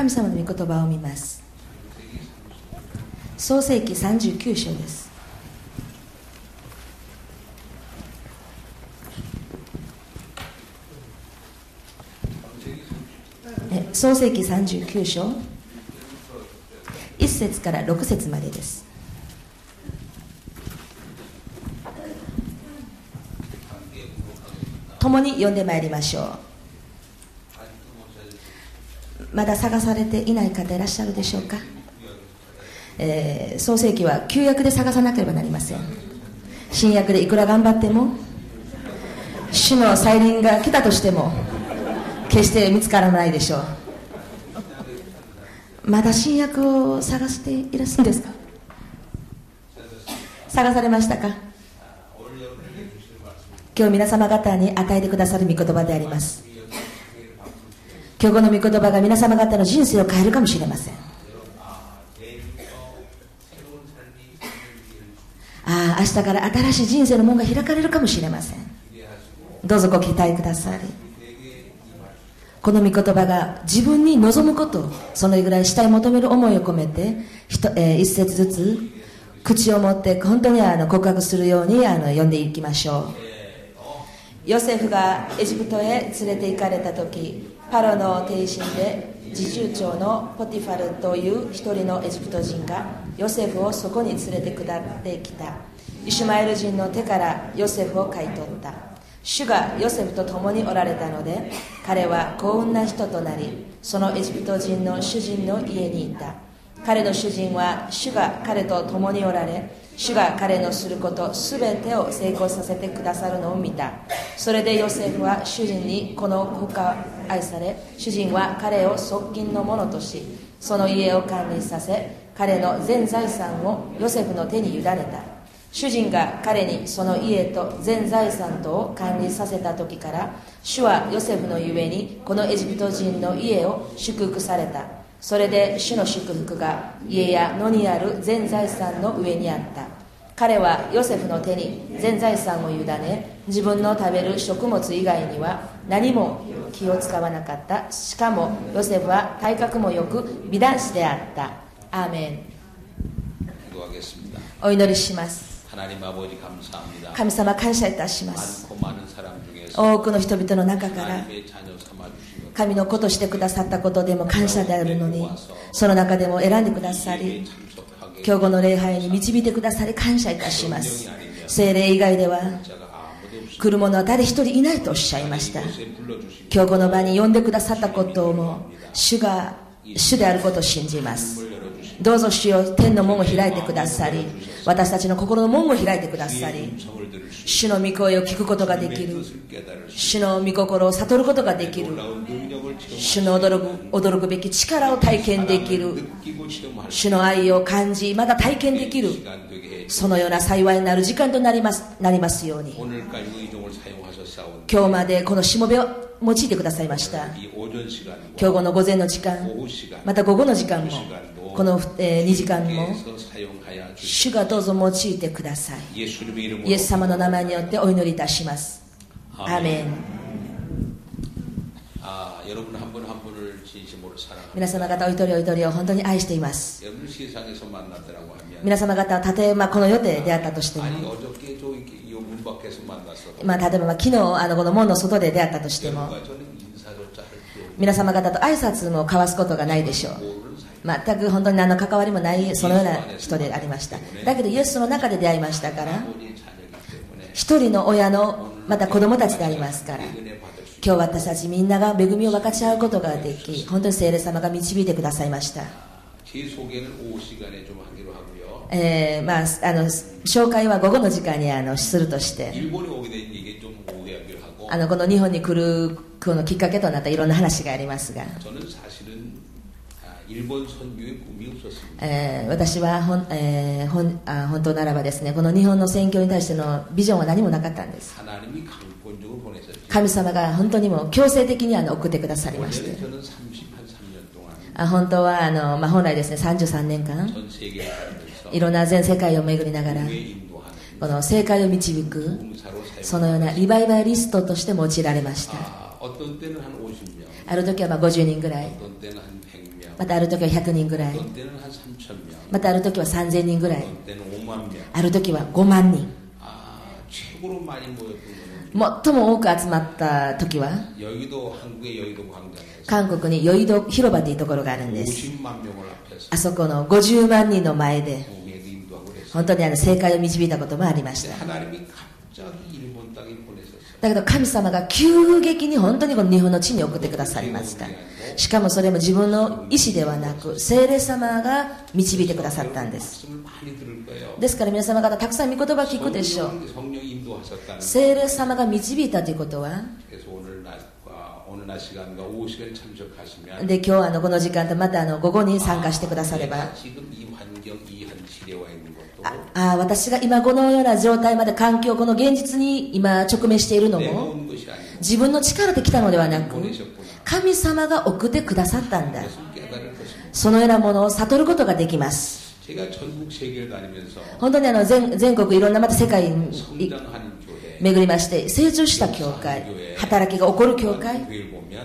神様の御言葉を見ます。創世紀39章です。創世紀39章。1節から6節までです。共に読んでまいりましょう。まだ探されていない方いらっしゃるでしょうか、えー創世記は旧約で探さなければなりません。新約でいくら頑張っても主の再臨が来たとしても決して見つからないでしょう。まだ新約を探していらっしゃるんですか？探されましたか？今日皆様方に与えてくださる御言葉であります。今日この御言葉が皆様方の人生を変えるかもしれません。ああ明日から新しい人生の門が開かれるかもしれません。どうぞご期待くださいこの御言葉が自分に望むことそのぐらいしたい求める思いを込めてひと、えー一節ずつ口を持って本当にあの告白するようにあの読んでいきましょう。ヨセフがエジプトへ連れて行かれた時パロの帝臣で自重長のポティファルという一人のエジプト人がヨセフをそこに連れて下ってきた。イシュマエル人の手からヨセフを買い取った。主がヨセフと共におられたので彼は幸運な人となりそのエジプト人の主人の家にいた。彼の主人は主が彼と共におられ主が彼のすることすべてを成功させてくださるのを見た。それでヨセフは主人にこの子が愛され主人は彼を側近の者としその家を管理させ彼の全財産をヨセフの手に委ねた。主人が彼にその家と全財産とを管理させた時から主はヨセフのゆえにこのエジプト人の家を祝福された。それで主の祝福が家や野にある全財産の上にあった。彼はヨセフの手に全財産を委ね自分の食べる食物以外には何も気を使わなかった。しかもヨセフは体格もよく美男子であった。アーメン。お祈りします。神様感謝いたします。多くの人々の中から神の子としてくださったことでも感謝であるのにその中でも選んでくださり今日後の礼拝に導いてくださり感謝いたします。精霊以外では来る者は誰一人いないとおっしゃいました。今日この場に呼んでくださったことをも主が主であることを信じます。どうぞ主よ天の門を開いてくださり私たちの心の門を開いてくださり主の御声を聞くことができる主の御心を悟ることができる主の驚く驚くべき力を体験できる。主の愛を感じまだ体験できる。そのような幸いになる時間となりますなりますように。今日までこのしもべを用いてくださいました。今日後の午前の時間また午後の時間もこの、2時間も主がどうぞ用いてください。イエス様の名前によってお祈りいたします。アーメン。皆様方お一人お一人を本当に愛しています。皆様方たとえばこの世で出会ったとしても。まあ、例えば昨日あのこの門の外で出会ったとしても。皆様方と挨拶も交わすことがないでしょう。全く本当に何の関わりもないそのような人でありました。だけどイエスの中で出会いましたから。一人の親のまた子供たちでありますから。今日私たちみんなが恵みを分かち合うことができ本当に聖霊様が導いてくださいました。えーまあ、あの紹介は午後の時間にあのするとして。あのこの日本に来るこのきっかけとなったいろんな話がありますが。えー、私は本,、えー、んあ本当ならばですねこの日本の選挙に対してのビジョンは何もなかったんです。神様が本当にも強制的にあの送ってくださりまして。あ本当はあの、まあ、本来ですね33年間。いろんな全世界を巡りながらこの政界を導くそのようなリバイバリストとして用いられました。ある時はまあ50人ぐらい。またある時は100人ぐらい。またある時は3000人ぐらい。ある時は5万人。最も多く集まった時は韓国に余裕広場というところがあるんですあそこの50万人の前で本当にあの正解を導いたこともありました。だけど神様が急激に本当にこの日本の地に送ってくださりました。しかもそれも自分の意思ではなく精霊様が導いてくださったんです。ですから皆様方たくさん御言葉聞くでしょう。精霊様が導いたということはで今日あのこの時間とまたあの午後に参加してくださればああ私が今このような状態まで環境この現実に今直面しているのも自分の力で来たのではなく神様が送ってくださったんだ。そのようなものを悟ることができます。本当にあの全全国いろんなまた世界に巡りまして成長した教会働きが起こる教会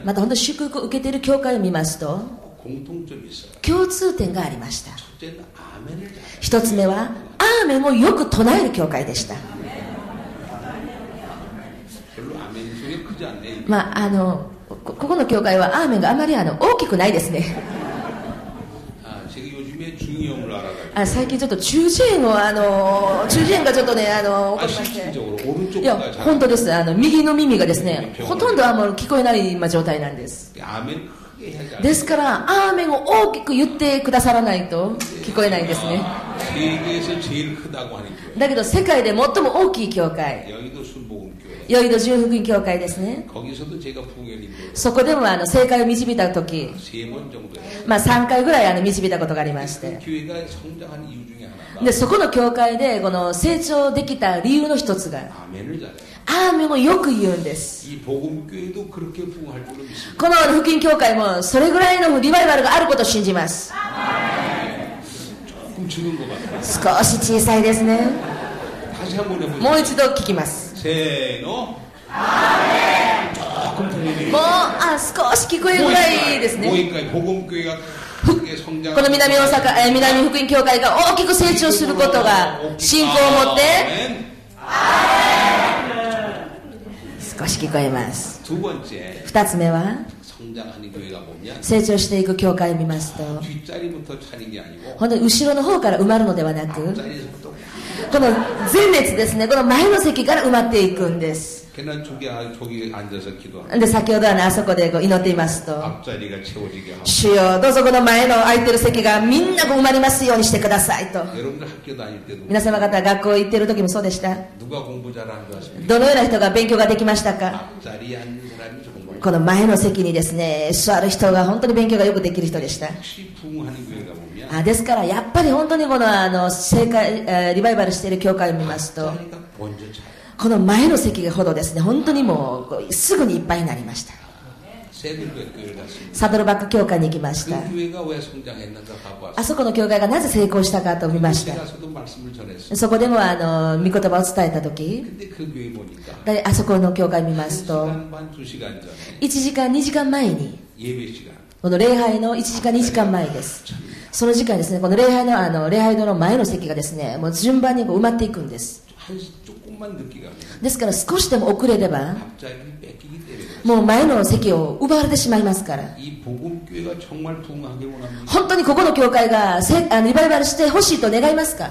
また本当に祝福を受けている教会を見ますと共通点がありました一つ目はアーメンをよく唱える教会でした。まああのここの教会はアーメンがあまりあの大きくないですね。あ最近ちょっと中耳炎をあの中耳炎がちょっとねあの起こりましていや本当ですあの右の耳がですねほとんどあんまり聞こえない今状態なんです.ですからアーメンを大きく言ってくださらないと聞こえないんですね。だけど世界で最も大きい教会ヨイド純福音教会。ですね。そこでもあの正解を導いた時、まあ、3回ぐらいあの導いたことがありまして。でそこの教会でこの成長できた理由の一つがアーメンよく言うんです。この福音教会もそれぐらいのリバイバルがあることを信じます。少し小さいですね。もう一度聞きます。せーの。もうあ少し聞こえるぐらいですね。この南大阪、え南福音教会が大きく成長することが信仰を持って。少し聞こえます。2つ目は？成長していく教会を見ますと。本当に後ろの方から埋まるのではなくこの前列ですね、この前の席から埋まっていくんです。で、先ほどはね、あそこでこう祈っていますと、主よ、どうぞこの前の空いてる席がみんな埋まりますようにしてくださいと。皆様方、学校行ってる時もそうでした。どのような人が勉強ができましたか？この前の席にですね、座る人が本当に勉強がよくできる人でした。あですから、やっぱり本当にこのあの正解リバイバルしている教会を見ますと、この前の席ほどですね、本当にもうすぐにいっぱいになりました。サドルバック教会に行きました。あそこの教会がなぜ成功したかと見ました。そこでもあの御言葉を伝えた時。あそこの教会見ますと1時間2時間前にこの礼拝の1時間2時間前です。その時間ですねこの礼拝のあの礼拝堂の前の席がですねもう順番にこう埋まっていくんです。ですから少しでも遅れればもう前の席を奪われてしまいますから本当にここの教会がせあのリバイバルしてほしいと願いますか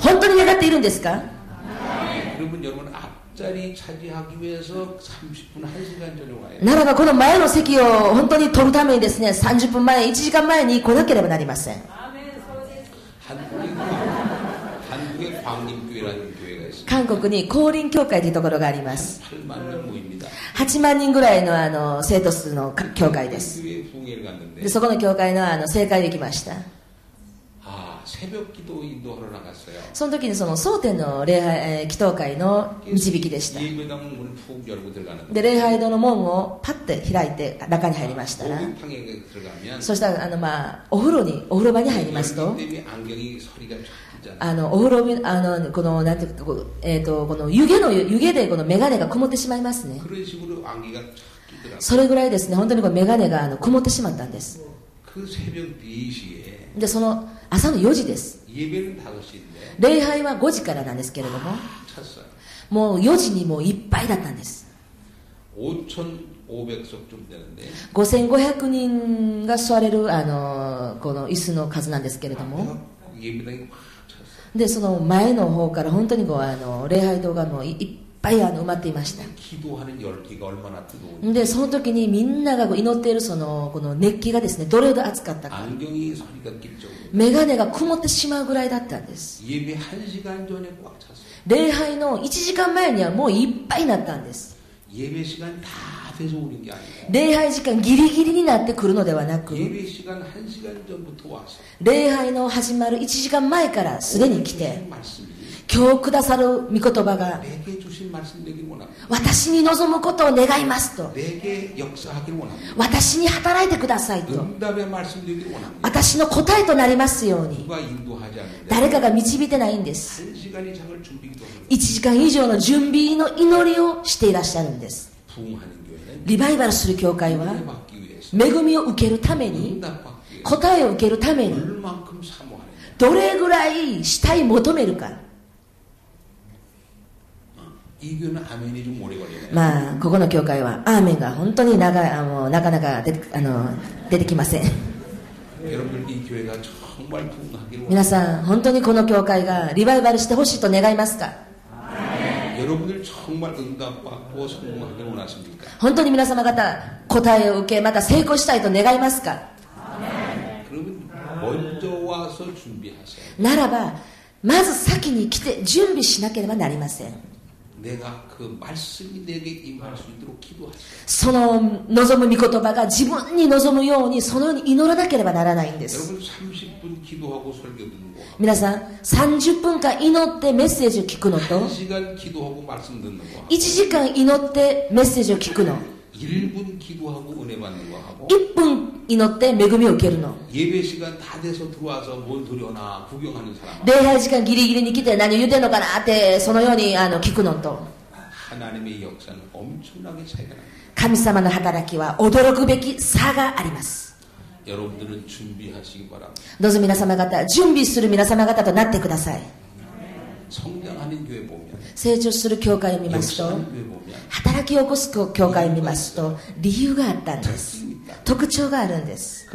本当に願っているんですかならばこの前の席を本当に取るためにですね30分前1時間前に来なければなりません。韓国に降臨教会というところがあります。8万人ぐらいのあの生徒数の教会です。でそこの教会のあの正解できました。その時にその争点の礼拝、祈祷会の導きでした。で礼拝堂の門をパッて開いて中に入りました。らそしたらあの、まあ、お風呂にお風呂場に入りますと。あのお風呂あのこのなんていうか,、えーと、この湯気の湯気でこの眼鏡がこもってしまいますね。それぐらいですね。本当にこの眼鏡があのこもってしまったんです。でその朝の4時です。礼拝は5時からなんですけれども。もう4時にもういっぱいだったんです。5500人が座れるあのこの椅子の数なんですけれども。でその前の方から本当にこうあの礼拝堂がもういっぱいあの埋まっていました。でその時にみんなが祈っているそのこの熱気がですねどれほど熱かったか。眼鏡が曇ってしまうぐらいだったんです。礼拝の1時間前にはもういっぱいになったんです。礼拝時間ギリギリになってくるのではなく礼拝の始まる1時間前からすでに来て今日くださる御言葉が私に望むことを願いますと私に働いてくださいと私の答えとなりますように誰かが導いてないんです。1時間以上の準備の祈りをしていらっしゃるんです。リバイバルする教会は恵みを受けるために答えを受けるためにどれぐらい死体求めるか。まあここの教会はアーメンが本当に長あのなかなか出あの出てきません。皆さん本当にこの教会がリバイバルしてほしいと願いますか？ 여러분들 정말 응답받고 성공하기를 원하십니까? 本当に皆様方答えを受けまた成功したいと願いますか 그러면 먼저 와서 준비하세요. ならばまず先に来て準備しなければなりません その望む御言葉が自分に望むようにそのように祈らなければならないんです。皆さん30分間祈ってメッセージを聞くのと1時間祈ってメッセージを聞くの。1분 기도하고 은혜 받는 거 하고 1分祈って恵みを受けるの 예배 시간 다 돼서 들어와서 뭔 소리 하나 구경하는 사람礼拝時間ギリギリに来て何言うてんのかなってそのようにあの聞くのと 하나님의 역사는 엄청나게 차이가 납니다. 神様の働きは驚くべき差があります 여러분들은 준비하시기 바랍니다. どうぞ皆様方準備する皆様方となってください 성장하는 교회 보면 成長する教会を見ますと 역사하는 교회 보면 働き起こす教会を見ますと理由があったんです。特徴があるんです。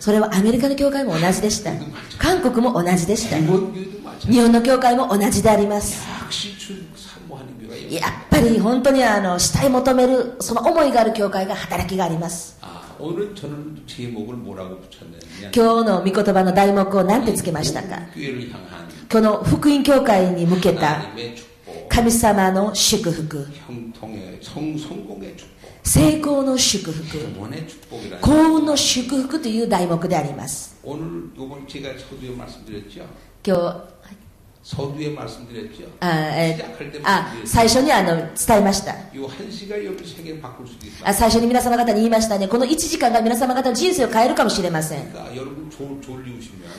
それはアメリカの教会も同じでした。韓国も同じでした。日本の教会も同じであります。やっぱり本当にあの死体求めるその思いがある教会が働きがあります。今日の御言葉の題目を何てつけましたか？この福音教会に向けた神様の祝福。成功の祝福幸運の祝福という題目であります今日あえあ最初にあの伝えました.あ最初に皆様方に言いましたねこの1時間が皆様方の人生を変えるかもしれません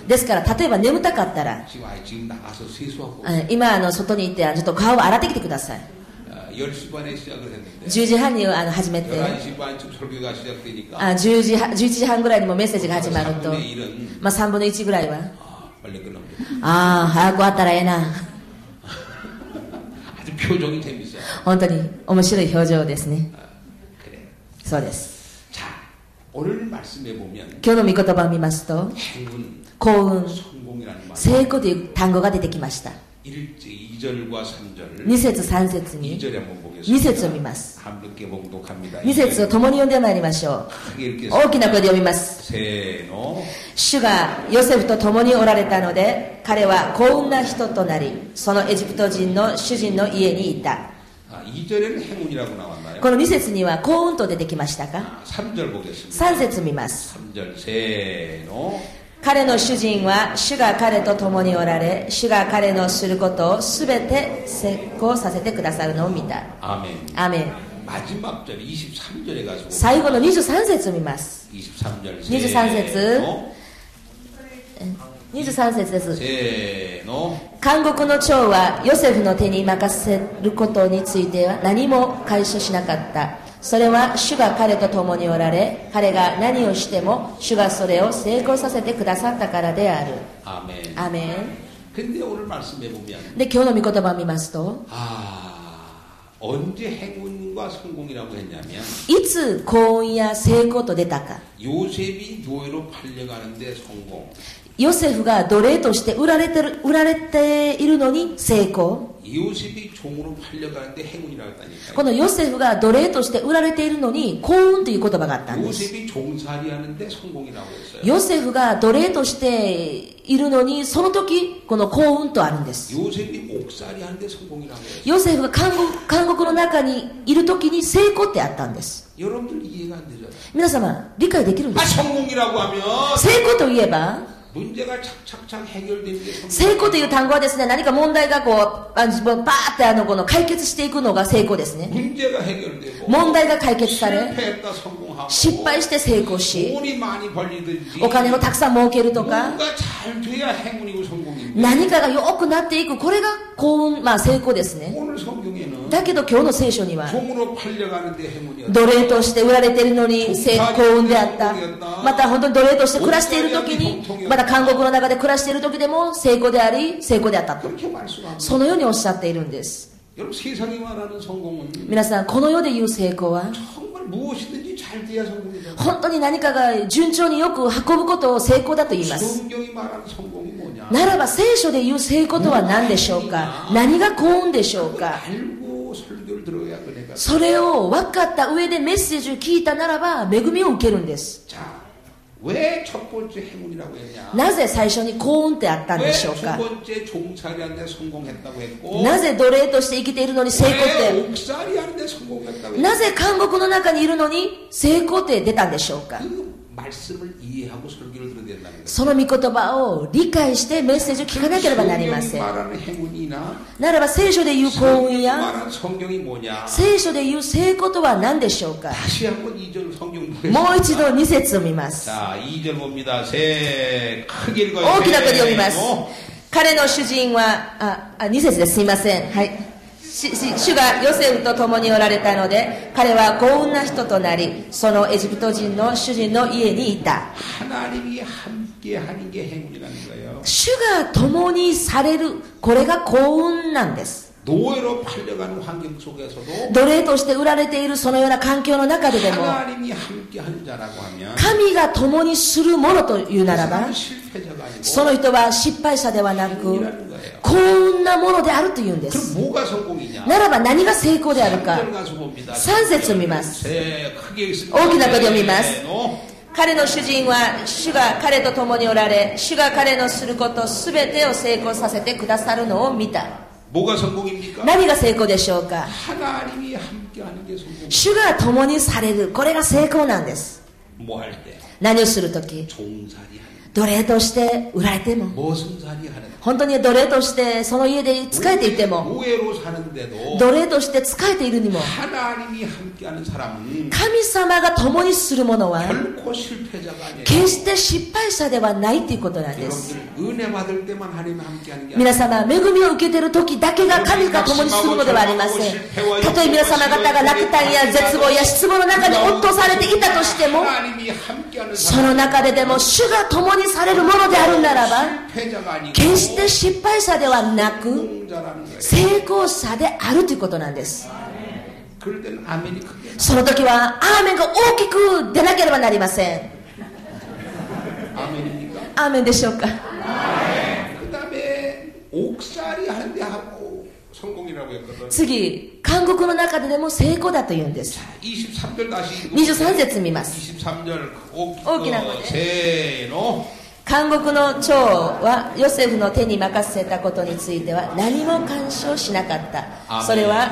ですから例えば眠たかったら今あの外に行ってちょっと顔を洗ってきてください10時半にあの始めてあ 10, 時11時半ぐらいにもメッセージが始まると、まあ、3分の1ぐらいは。 빨리 끝납니다. ああ早く終わったらええな 아주 표정이 재밌어요. 本当に面白い表情ですね 아, 그래. そうです 자, 오늘 말씀해 보면 今日の御言葉を見ますと 행운, 幸運 성공이라는 말. 成功という単語が出てきました 1, 2절과 3절. 2節3節に 2절에 한번 2節を見ます。2節を共に読んでまいりましょう。大きな声で読みます。主がヨセフと共におられたので彼は幸運な人となりそのエジプト人の主人の家にいた。この2節には幸運と出てきましたか？3節見ます。彼の主人は主が彼と共におられ主が彼のすることをすべて成功させてくださるのを見た。アメン。最後の23節を見ます。23節。23節です。監獄の長はヨセフの手に任せることについては何も解消しなかった。それは主が彼と共におられ彼が何をしても主がそれを成功させてくださったからである。アメンアメンで今日の御言葉を見ますといつ幸運や成功と出たか。ヨセフが奴隷として売られてる売られているのに成功。このヨセフが奴隷として売られているのに幸運という言葉があったんです。ヨセフが奴隷としているのにその時この幸運とあるんです。ヨセフが監獄監獄の中にいる時に成功ってあったんです。皆様理解できるんですか？成功といえば成功という単語はですね、何か問題がこう、あのバーってあのこの解決していくのが成功ですね。問題が解決され、失敗して成功し、お金をたくさん儲けるとか、何かが良くなっていく、これが幸運、まあ成功ですね。だけど今日の聖書には奴隷として売られているのに幸運であった。また本当に奴隷として暮らしている時にまた監獄の中で暮らしている時でも成功であり成功であったと。そのようにおっしゃっているんです。皆さんこの世で言う成功は本当に何かが順調によく運ぶことを成功だと言います。ならば聖書で言う成功とは何でしょうか？何が幸運でしょうか？それを分かった上でメッセージを聞いたならば恵みを受けるんです。なぜ最初に幸運ってあったんでしょうか？なぜ奴隷として生きているのに成功って？なぜ監獄の中にいるのに成功って出たんでしょうか？その御言葉を理解してメッセージを聞かなければなりません。ならば聖書で言う幸運や聖書で言う聖ことは何でしょうかもう一度2節を見ます。大きな声で読みます。彼の主人は、あ、あ2節です。すみません。はい。主がヨセフと共におられたので彼は幸運な人となりそのエジプト人の主人の家にいた。主が共にされるこれが幸運なんです。奴隷として売られているそのような環境の中ででも神が共にするものというならばその人は失敗者ではなく幸運なものであると言うんです。ならば何が成功であるか。3節を見ます。大きなことを見ます。彼の主人は主が彼と共におられ主が彼のすること全てを成功させてくださるのを見た何が成功でしょうか主が共にされるこれが成功なんです何をするとき奴隷として売られても本当に奴隷としてその家で仕えていても奴隷として仕えているにも神様が共にするものは決して失敗者ではないということなんです。皆様恵みを受けている時だけが神が共にするのではありません。たとえ皆様方が落胆や絶望や失望の中に落とされていたとしてもその中ででも主が共ににされるものであるならば決して失敗者ではなく成功者であるということなんです。その時はアーメンが大きく出なければなりません。アーメンでしょうか？次、韓国の中ででも成功だと言うんです。23節見ます。大きな声で。韓国の長はヨセフの手に任せたことについては何も干渉しなかった。それは、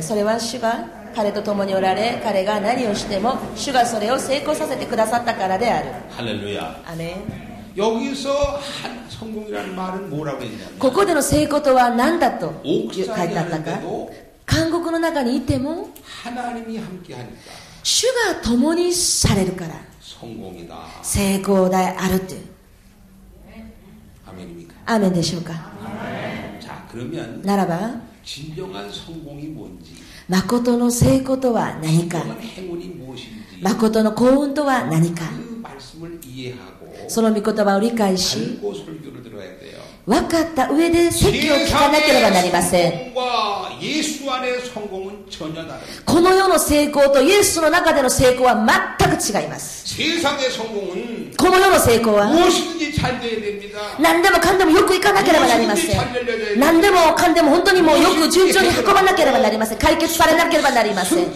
それは主が彼と共におられ、彼が何をしても主がそれを成功させてくださったからである。ハレルヤ。アメンここでの成功とは何だと書いてあったか韓国の中にいても主が共にされるから成功であるという。アメンでしょうか？ならば誠の成功とは何か？誠の幸運とは何か。その御言葉を理解し分かった上で席を聞かなければなりません。この世の成功とイエスの中での成功は全く違います。この世の成功は何でもかんでもよくいかなければなりません。何でもかんでも本当にもうよく順調に運ばなければなりません。解決されなければなりません。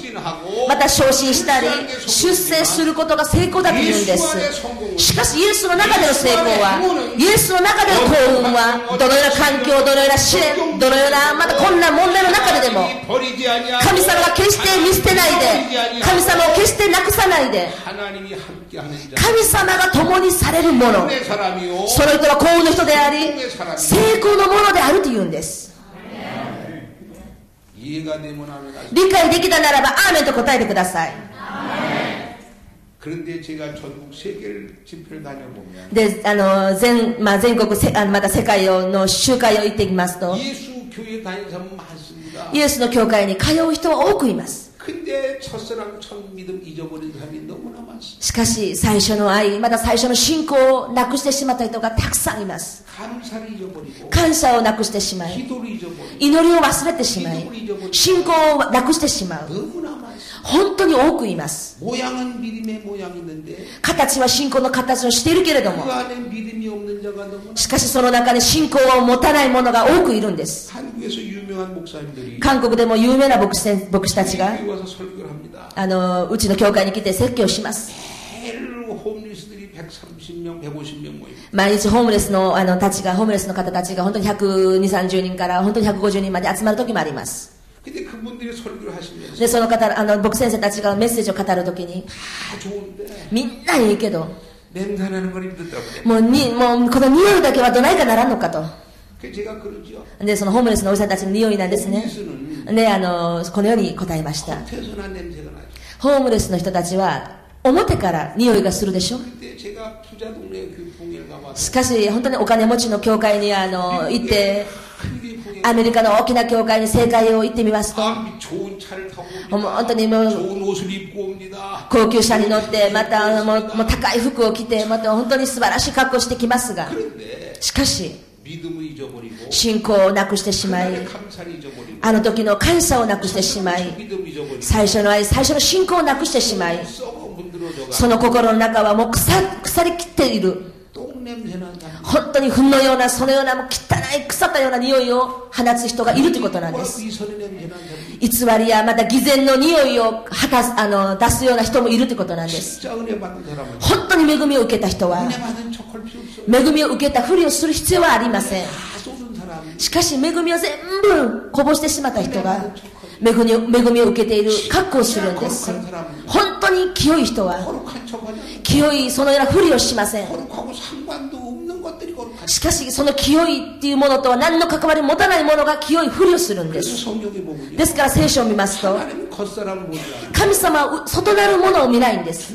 また昇進したり、出世することが成功だと言うんです。しかしイエスの中での成功は、イエスの中での幸運ははどのような環境どのような試練どのようなまたこんな問題の中ででも神様が決して見捨てないで神様を決してなくさないで神様が共にされるもの。その人は幸運の人であり成功のものであるというんです。理解できたならばアーメンと答えてください。で、あの、全、まあ、全国せあ、また世界の集会を行ってきますと、イエスの教会に通う人は多くいます。しかし、最初の愛、また最初の信仰をなくしてしまった人がたくさんいます。感謝をなくしてしまい、祈りを忘れてしまい、信仰をなくしてしまう。本当に多くいます。形は信仰の形をしているけれども、しかしその中で信仰を持たない者が多くいるんです。韓国でも有名な牧師牧師たちが、あの、うちの教会に来て説教します。毎日ホームレスのあのたちが、ホームレスの方たちが本当に120、30人から本当に150人まで集まる時もあります。でその方あの僕先生たちがメッセージを語るときにみんないいけどもうにもうこの匂いだけはどないかならんのかとでそのホームレスのおじさんたちの匂いなんですねであのこのように答えましたホームレスの人たちは表から匂いがするでしょしかし本当にお金持ちの教会にあの行ってアメリカの大きな教会に正解を行ってみますと、本当にもう、高級車に乗って、またもう高い服を着て、また本当に素晴らしい格好してきますが、しかし、信仰をなくしてしまい、あの時の感謝をなくしてしまい、最初の愛、最初の信仰をなくしてしまい、その心の中はもう腐りきっている。本当に糞のような、そのような、もう汚い、腐ったような匂いを放つ人がいるということなんです。偽りや、また偽善の匂いを吐かあの出すような人もいるということなんです。本当に恵みを受けた人は、恵みを受けたふりをする必要はありません。しかし、恵みを全部こぼしてしまった人が、恵み恵みを受けている覚悟をするんです。本当に清い人は清いそのようなふりをしません。しかしその清いっていうものとは何の関わり持たないものが清いふりをするんです。ですから聖書を見ますと神様は外なるものを見ないんです。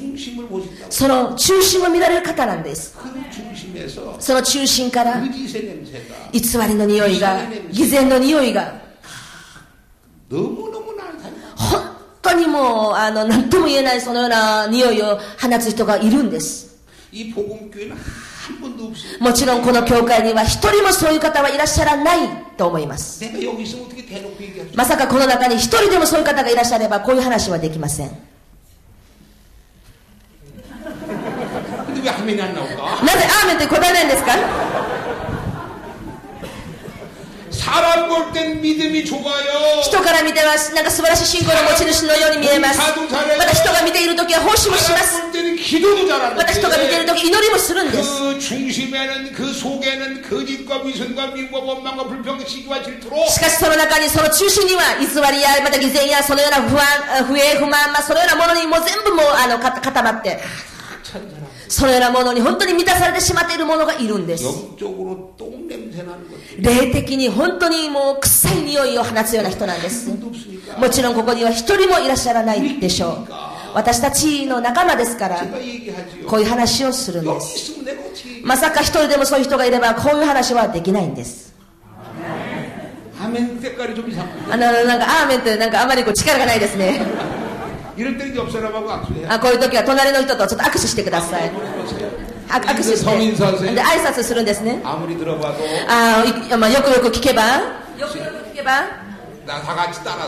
その中心を見られる方なんです。その中心から偽りの匂いが偽善の匂いが本当にもう、あの、何とも言えないそのような匂いを放つ人がいるんです。もちろんこの教会には一人もそういう方はいらっしゃらないと思います。まさかこの中に一人でもそういう方がいらっしゃればこういう話はできません。なぜアーメンって答えないんですか？人から見てはなんか素晴らしい信仰の持ち主のように見えますまた人が見ている時は奉仕もしますまた人が見ている時祈りもするんですしかしその中にその中心には偽りやまた偽善やそのような不安不平不満、まあ、そのようなものにも全部もうあの固まってそのようなものに本当に満たされてしまっているものがいるんです。霊的に本当にもう臭い匂いを放つような人なんです。もちろんここには一人もいらっしゃらないでしょう。私たちの仲間ですから、こういう話をするんです。まさか一人でもそういう人がいれば、こういう話はできないんです。あの、なんか、アーメンってなんかあまりこう力がないですね。あこういう時は隣の人とちょっと握手してください。握手してで挨拶するんですね。あまあよくよく聞けば？よくよく聞けば？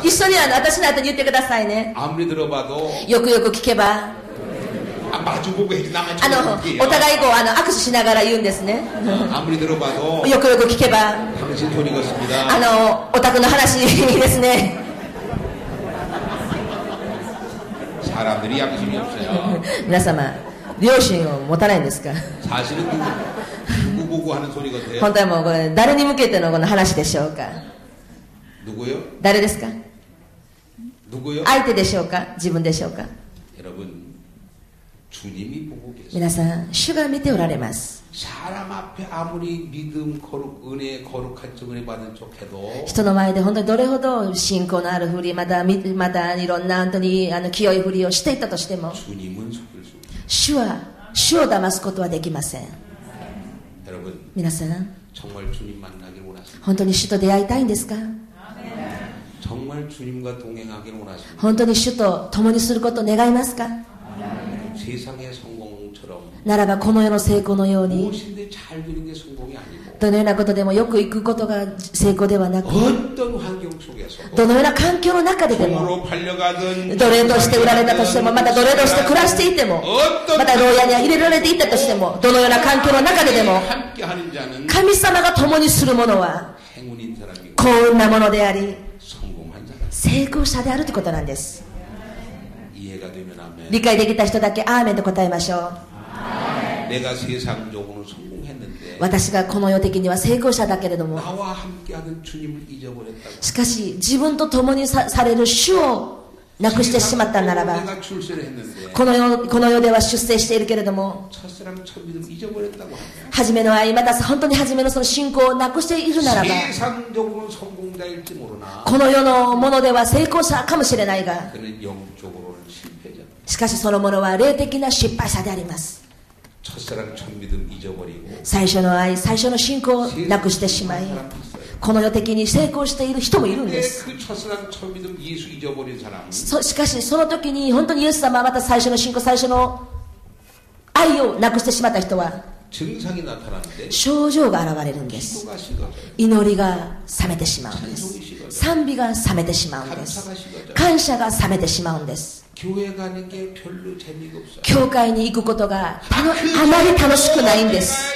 一緒にあの私の後に言ってくださいね。よくよく聞けば？あのお互いこうあの握手しながら言うんですね。よくよく聞けば。あのお宅の話ですね。사람들이 양심이 없어요. 皆様、良心を持たないんですか 사실은 누구, 누구 보고 하는 소리 같아요? 本当はもうこれ、誰に向けてのこの話でしょうか 누구요? 誰ですか 누구요? 相手でしょうか自分でしょうか 皆さん、主が見ておられます。人の前で本当にどれほど信仰のあるふり、またまたいろんな本当にあの清いふりをしていたとしても、主は主を騙すことはできません。皆さん、本当に主と出会いたいんですか？本当に主と共にすることを願いますか？ならばこの世の成功のようにどのようなことでもよく行くことが成功ではなくどのような環境の中ででも奴隷として売られたとしてもまた奴隷として暮らしていてもまた牢屋に入れられていたとしてもどのような環境の中ででも神様が共にするものは幸運なものであり成功者であるということなんです理解できた人だけアーメンと答えましょう。私がこの世的には成功者だけれども。しかし自分と共にさされる主をなくしてしまったならばこの世この世では出世しているけれども初めの愛また本当に初めのその信仰をなくしているならばこの世のものでは成功者かもしれないがしかしそのものは霊的な失敗者であります。最初の愛、最初の信仰をなくしてしまい、この世的に成功している人もいるんです。しかしその時に本当にイエス様はまた最初の信仰、最初の愛をなくしてしまった人は、症状が現れるんです祈りが冷めてしまうんです賛美が冷めてしまうんです感謝が冷めてしまうんです教会に行くことがあまり楽しくないんです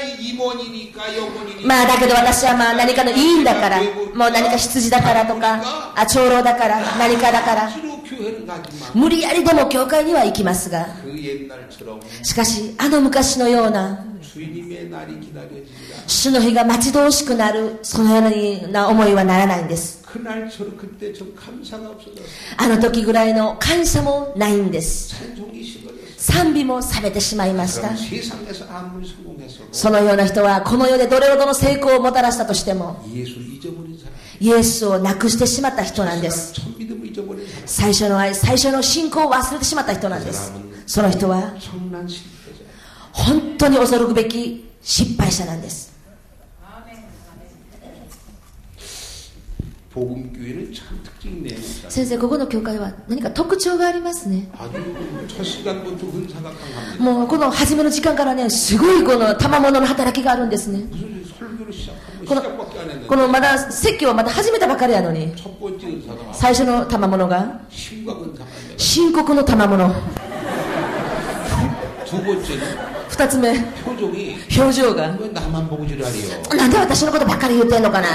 まあだけど私はまあ何かの委員だからもう何か羊だからとかあ長老だから何かだから無理やりでも教会には行きますがしかしあの昔のような主の日が待ち遠しくなる、そのような思いはならないんです。あの時ぐらいの感謝もないんです。賛美もされてしまいました。そのような人はこの世でどれほどの成功をもたらしたとしても、イエスをなくしてしまった人なんです。最初の愛、最初の信仰を忘れてしまった人なんです。その人は、本当に恐るべき失敗者なんです 복음교회는 참 특징이 있네요. 先生ここの教会は何か特徴がありますね 아주 첫 시간부터 은사가 강합니다. もうこの初めの時間からねすごいこの賜物の働きがあるんですね 무슨 설교를 시작하면 この 시작밖에 안 했는데 このまだ説教はまだ始めたばかりやのに 첫 번째 은사가 最初の賜物が 심각 은사가 아니라 深刻の賜物 두 번째는 二つ目。表情が。なんで私のことばっかり言ってんのかな？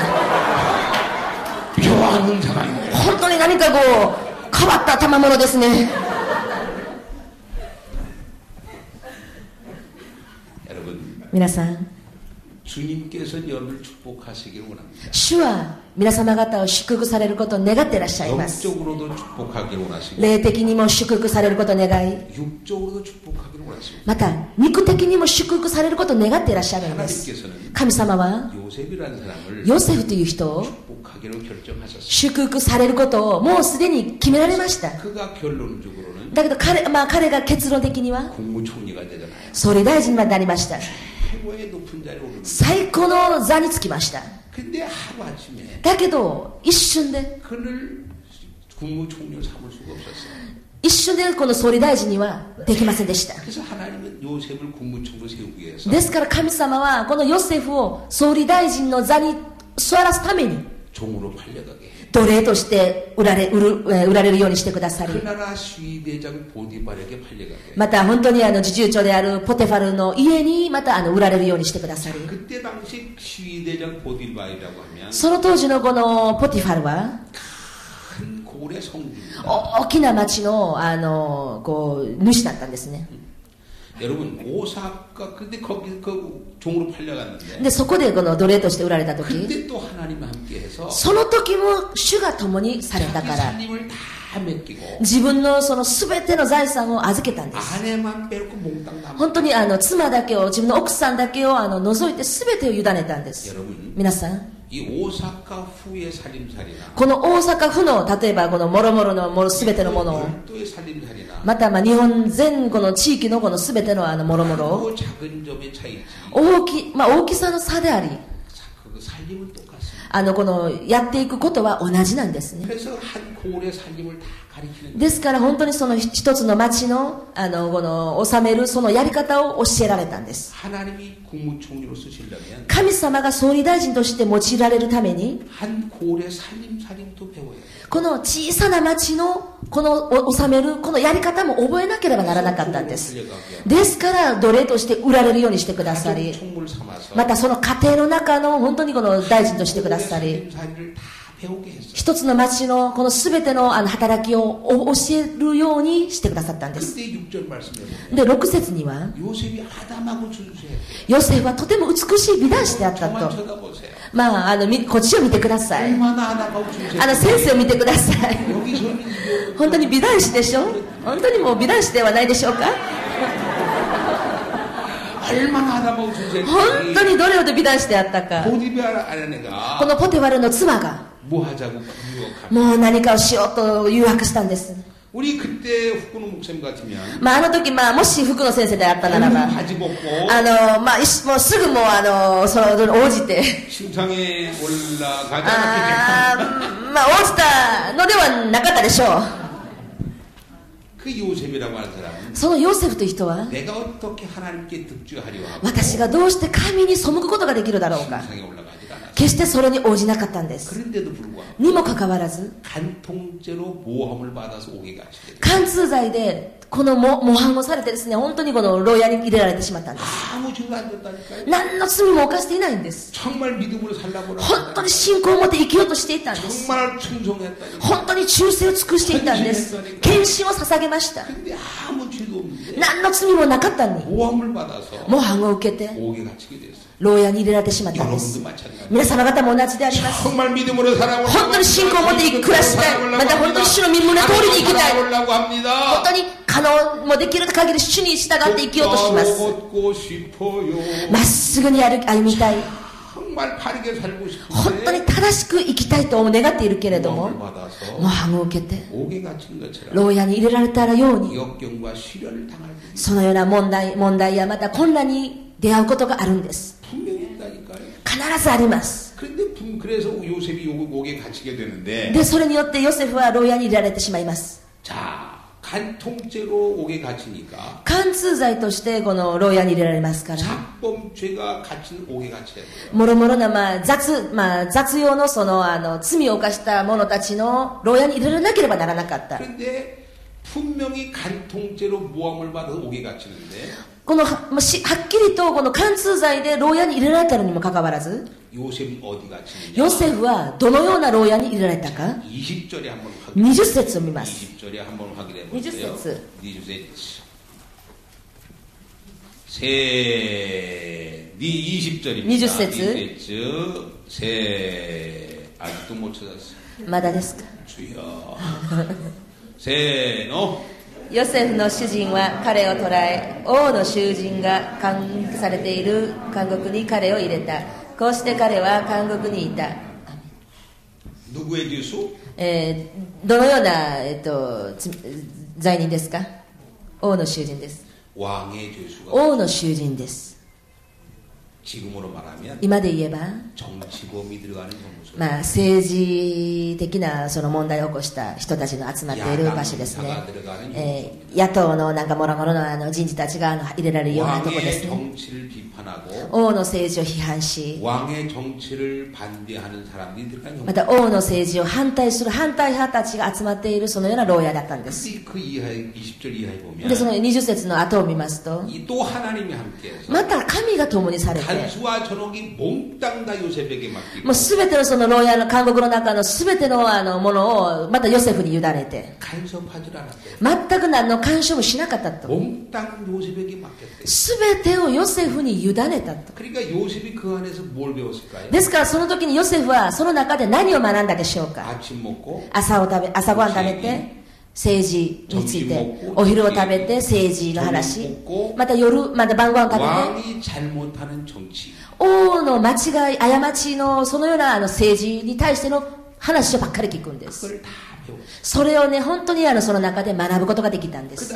本当に何かこう変わった賜物ですね。皆さん。 주님께서 여러분을 축복하시길 원합니다. 主は皆様方を祝福されることを願っていらっしゃいます 영적으로도 축복하길 원하시고 霊的にも祝福されることを願い 육적으로도 축복하길 원하시고 また肉的にも祝福されることを願っていらっしゃるんです 하나님께서는 神様は 요셉이라는 사람을 ヨセフという人を 축복하기로 결정하셨습니다. 祝福されることをもうすでに決められました 그가 결론적으로는 だけど彼,、まあ、彼が結論的には 국무총리가 되잖아요. 総理大臣になりました 最高の座につきましただけど一瞬で一瞬でこの総理大臣にはできませんでしたですから神様はこのヨセフを総理大臣の座に座らすために奴隷として売られ売る売られるようにしてくださり。また本当にあの自重長であるポテファルの家にまたあの売られるようにしてくださり。その当時のこのポテファルは？大きな町のあのこう主だったんですね。 여러분 오사카 근데 거기 그 종으로 팔려갔는데 でそこでこの奴隷として売られた時 근데 또 하나님 함께해서 その時も主が共にされた 자기 から 살림을 다 맡기고 自分のその全ての財産を預けたんです 아내만 빼놓고 몽땅 다 本当にあの妻だけを自分の奥さんだけをあの除いて全てを委ねたんです 여러분 皆さん この大阪府の例えばこのもろもろのもろ全てのものをまたまあ日本全この地域のこの全てのあのもろもろ大き,、まあ、大きさの差でありあのこのやっていくことは同じなんですね。ですから本当にその一つの町のあのこの治めるそのやり方を教えられたんです。神様が総理大臣として用いられるためにこの小さな町のこの治めるこのやり方も覚えなければならなかったんです。ですから奴隷として売られるようにしてくださりまたその家庭の中の本当にこの大臣としてくださり一つの町のこの全てのあの働きを教えるようにしてくださったんです。で6節にはヨセフはとても美しい美男子であったと。まああのこっちを見てください。あの先生を見てください。本当に美男子でしょ？本当にもう美男子ではないでしょうか？本当にどれほど美談してあったかこのポテワルの妻がもう何かをしようと誘惑したんですまあ、あの時、まあ、もし福野先生であったならば、あの、まあ、もうすぐもう、あの、その、応じて。あまあ、応じたのではなかったでしょう。 그 요셉이라고 하는 사람은 そのヨセフという人は 내가 어떻게 하나님께 득주하려 하고 私がどうして神に背くことができるだろうか 심상에 올라가지 않았어. 決してそれに応じなかったんです。にもかかわらず、貫通罪でこの模模範をされてですね、本当にこの牢屋に入れられてしまったんです。何の罪も犯していないんです。本当に信仰を持って生きようとしていたんです。本当に忠誠を尽くしていたんです。献身を捧げました。何の罪もなかったのに、模範を受けて、牢屋に入れられてしまったんです。皆様方も同じであります。本当に信仰を持って暮らしたいまた本当に主の身分の通りに行きたい。本当に可能もできる限り主に従って生きようとしますまっすぐに歩みたい本当に正しく生きたいと願っているけれども模範を受けて牢屋に入れられたらようにそのような問題問題やまた混乱に出会うことがあるんです 분명히 있다니까요. 必ずあります 그런데 분- 그래서 요셉이 옥- 옥에 갇히게 되는데 でそれによってヨセフは牢屋に入れられてしまいます 자 간통죄로 옥에 갇히니까 貫通罪としてこの牢屋に入れられますから 작범죄가 갇힌 옥에 갇혀야 돼요. もろもろな、まあ、雑、まあ、雑用のその、あの、罪を犯した者たちの牢屋に入れられなければならなかった。 그런데 분명히 간통죄로 모함을 받아서 옥에 갇히는데 この、はまあしはっきりとこの貫通罪で牢屋に入れられたのにもかかわらず、 요셉이 어디 갇히느냐? ヨセフはどのような牢屋に入れられたか、 20절에 한번 확인. 20節を見ます。 20절에 한번 확인해 20 보세요.節. 20세. 세, 네 20절입니다. 20節. 세, 아직도 못 찾았어. まだですか 주여. 세, 너. ヨセフの主人は彼を捕らえ王の囚人が監禁されている監獄に彼を入れた。こうして彼は監獄にいた、えー、どのような、えー、と罪人ですか？王の囚人です。王の囚人です。今で言えば、まあ、政治的なその問題を起こした人たちの集まっている場所ですね、えー、野党のなんかもろもろのあの人事たちが入れられるようなところですね.王の政治を批判しまた王の政治を反対する反対派たちが集まっているそのような牢屋だったんです.でその20節の後を見ますとまた神が共にされた간수와 전옥이 몽땅 다 요셉에게 も 맡기고 うすべてのその牢屋の監獄の中のすべてのあのものをまたヨセフに委ねて 간섭하지 않았대요. 全く何の干渉もしなかったと 몽땅 요셉에게 맡겼대요. すべてをヨセフに委ねたと 그러니까 요셉이 그 안에서 뭘 배웠을까요? ですからその時にヨセフはその中で何を学んだでしょうか 아침 먹고 朝を食べ朝ごはん食べて 政治についてお昼を食べて政治の話。また夜また晩ご飯食べて。王の間違い過ちのそのようなあの政治に対しての話ばっかり聞くんです。それをね本当にあのその中で学ぶことができたんです。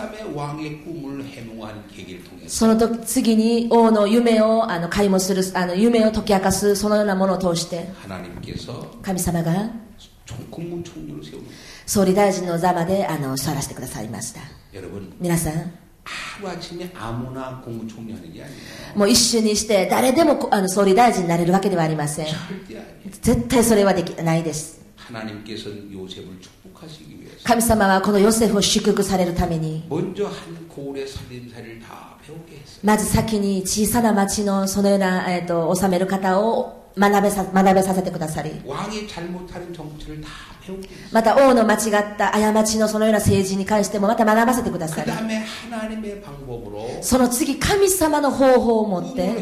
その時次に王の夢をあの解もするあの夢を解き明かすそのようなものを通して。神様が総理大臣の座まであの座らせてくださいました。皆さん。もう一瞬にして誰でもあの総理大臣になれるわけではありません。絶対それはできないです。神様はこのヨセフを祝福されるために。まず先に小さな町のそのような、えーと、治める方を学べさ学べさせてくださり。また王の間違った過ちのそのような政治に関してもまた学ばせてください。その次神様の方法を持って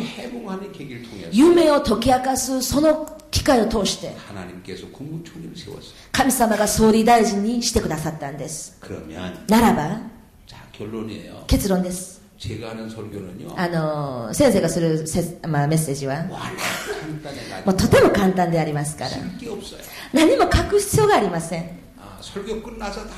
夢を解き明かすその機会を通して神様が総理大臣にしてくださったんです。ならば結論です。제가 하는 설교는요. あの先生がするせ、まあ、メッセージは 워낙 간단해가지고 もうとても簡単でありますから 쓸게 없어요. 何も書く必要がありません 아, 설교 끝나서 다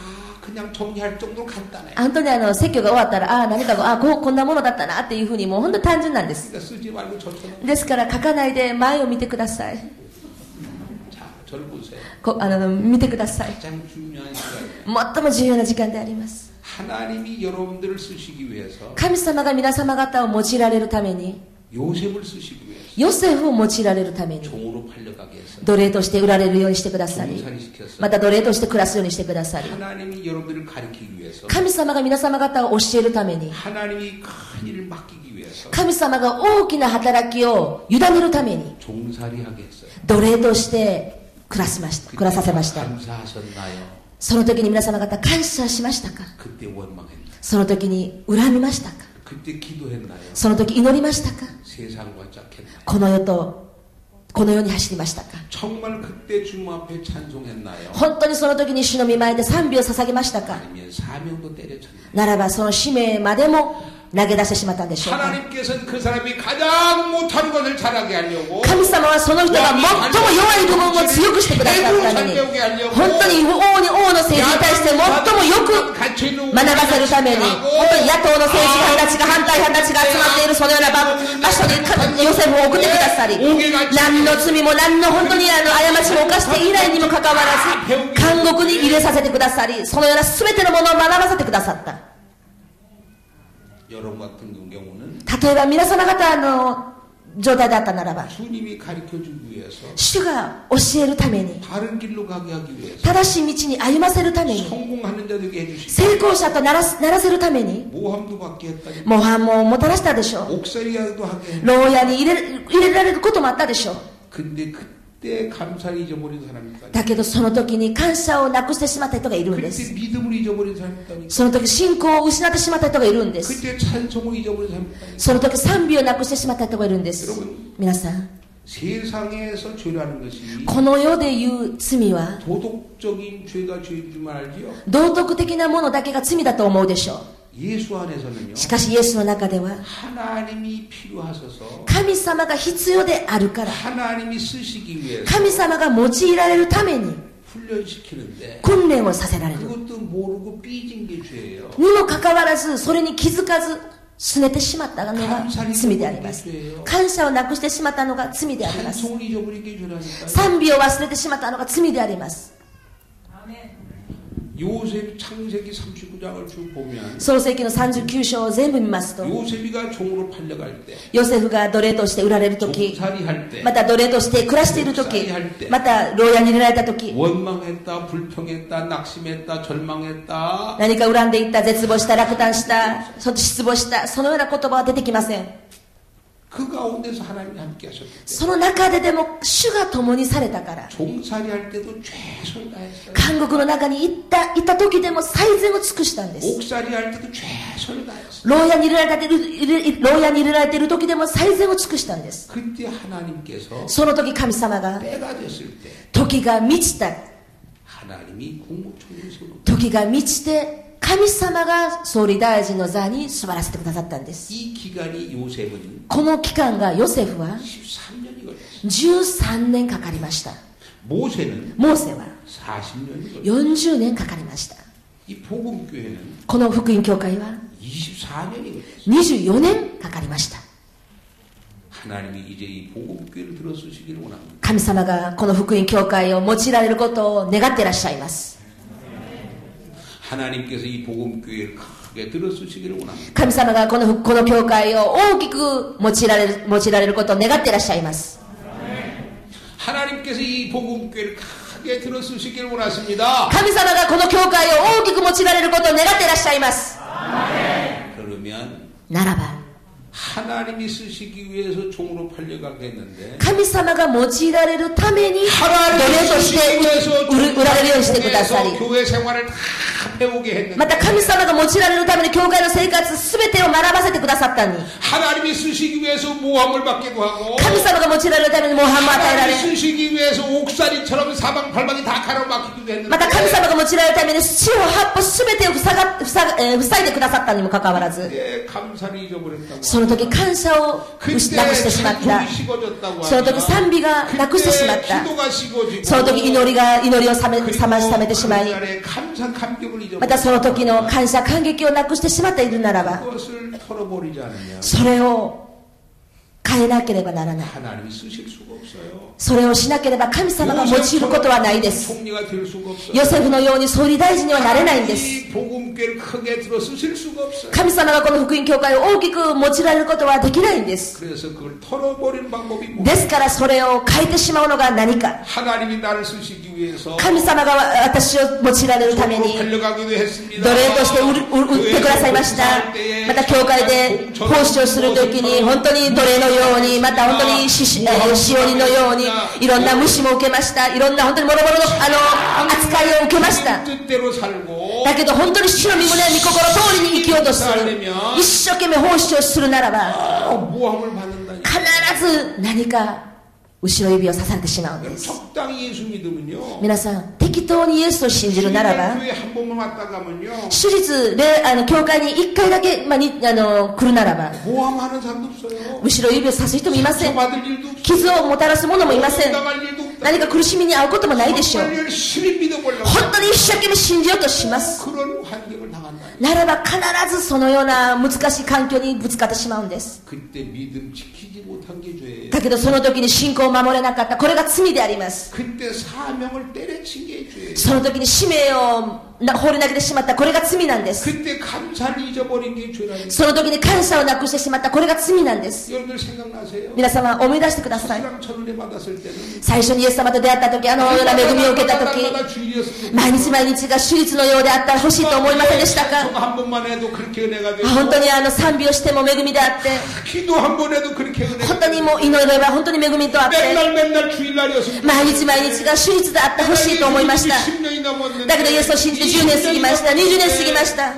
그냥 정리할 정도로 간단해. 本当にあの説教が終わったらああ何かがあこうこんなものだったなっていうふうにもう本当単純なんです 그러니까 쓰지 말고 저처럼 ですから書かないで前を見てください 자 저를 보세요. こあの見てください 가장 중요한 시간이에요. 最も重要な時間であります 하나님이 여러분들을 쓰시기 위해서 神様が皆様方を用いられるために 요셉을 쓰시기 위해서 ヨセフを用いられるために 종으로 팔려가게 했어요. 奴隷として売られるようにしてくださり 종살이 시켰어요. また奴隷として暮らすようにしてくださり 하나님이 여러분들을 가리키기 위해서 神様が皆様方を教えるために 하나님이 큰 일을 맡기기 위해서 神様が大きな働きを委ねるために 종살이하게 했어요. 奴隷として暮らしました暮らさせました 감사하셨나요? その時に皆様方感謝しましたか？その時に恨みましたか？その時祈りましたか？この世とこの世に走りましたか？本当にその時に主の見前で賛美を捧げましたか？ならばその使命までも投げ出してしまったんでしょうか。神様はその人が最も弱い部分を強くしてくださったために本当に王に王の政治に対して最もよく学ばせるために本当に野党の政治家たちが反対派たちが集まっているそのような場所に予選を送ってくださり何の罪も何の本当にあの過ちを犯して以来にもかかわらず監獄に入れさせてくださりそのような全てのものを学ばせてくださった。例えば皆様方の状態だったならば主が教えるために正しい道に歩ませるために成功者とならならせるために模範ももたらしたでしょう牢屋に入れ入れられることもあったでしょうだけどその時に感謝をなくしてしまった人がいるんです。その時信仰を失ってしまった人がいるんです。その時賛美をなくしてしまった人がいるんです。皆さん。この世で言う罪は道徳的なものだけが罪だと思うでしょう。しかしイエスの中では神様が必要であるから神様が用いられるために訓練をさせられるにもかかわらずそれに気づかず拗ねてしまったのが罪であります。感謝をなくしてしまったのが罪であります。賛美を忘れてしまったのが罪であります。 요셉 창세기 39장을 쭉 보면 創世記の39章を全部見ますと、 요셉이가 종으로 팔려갈 때, ヨセフが奴隷として売られるとき、 종살이 할 때, また奴隷として暮らしているとき、また牢屋に入れられたとき、 원망했다, 불평했다, 낙심했다, 절망했다. 何か恨んでいった、絶望した、落胆した、そ失望した、そのような言葉は出てきません。 その中ででも主が共にされたから。韓国の中に行ったいた時でも最善を尽くしたんです牢屋に入れられてる牢屋に入れられている時でも最善を尽くしたんですその時神様が時が満ちた時が満ちて神様が総理大臣の座に座らせてくださったんです。この期間がヨセフは13年かかりました。モーセは40年かかりました。この福音教会は24年かかりました。神様がこの福音教会を用いられることを願っていらっしゃいます。하나님께서 이 복음교회를 크게 들어쓰시기를 원합니다. 神様がこのこの教会を大きく用いられる用いられることを願っていらっしゃいます。 하나님께서 이 복음교회를 크게 들어쓰시기를 원하십니다. 神様がこの教会を大きく用いられることを願っていらっしゃいます。 그러면 ならば、 하나님이 쓰시기 위해서 종으로 팔려가겠는데 神様が用いられるために奴 하나님이 隷とし 쓰시기 て 위해서 売る売られるようにしてくださり 종에서 、 교회 생활을 다 배우게 했는데 また神様が用いられるために教会の生活すべてを学ばせてくださったのに、 하나님이 쓰시기 위해서 모함을 받기도 하고 神様が用いられるために模範も与えられ、 하나님이 쓰시기 위해서 옥살이처럼 사방팔방이 다 가로막히기도 했는데 また神様が用いられるために四方八方すべてを塞が塞が、えー塞いでくださったにもかかわらず、 그때 감사를 잊어버렸다고 そ その時感謝をなくしてしまったその時賛美がなくしてしまった。その時祈りが祈りを覚め覚まし覚めてしまいまたその時の感謝感激をなくしてしまっているならばそれを変えなければならない。それをしなければ神様が用いることはないです。ヨセフのように総理大臣にはなれないんです。神様がこの福音教会を大きく用いられることはできないんです。ですからそれを変えてしまうのが何か。神様が私を用いられるために奴隷として売ってくださいました。また教会で奉仕をするときに本当に奴隷のようにようにまた本当にししおりのようにいろんな虫も受けました。いろんな本当にもろもろのあの扱いを受けました。だけど本当に主の御胸に心通りに生きようとする。一生懸命奉仕をするならば必ず何か後ろ指を刺されてしまうんです。 적당히 예수 믿으면요 皆さん、適当にイエスを信じるならば、 교회 한 번만 왔다 가면요 手術で、あの、教会に一回だけ、まあ、に、あの、来るならば、 모함하는 사람도 없어요 後ろ指を刺す人もいません。 받을 일도 없어요 傷をもたらす者もいません。 당할 일도 없다 何か苦しみに遭うこともないでしょう。 정말 열심히 믿어보려고 本当に一生懸命信じようとします。 그런 환경을 당한다 ならば必ずそのような難しい環境にぶつかってしまうんです。だけどその時に信仰を守れなかった。これが罪であります。その時に使命をな放り投げてしまった。これが罪なんです。その時に感謝をなくしてしまった。これが罪なんです。皆様思い出してください。最初にイエス様と出会った時あのような恵みを受けた時毎日毎日が手術のようであったら欲しいと思いませんでしたか？本当にあの賛美をしても恵みであって。本当にもう祈れば本当に恵みとあって。毎日毎日が手術であってほしいと思いました。だけどイエスを信じて10年過ぎました、20年過ぎました。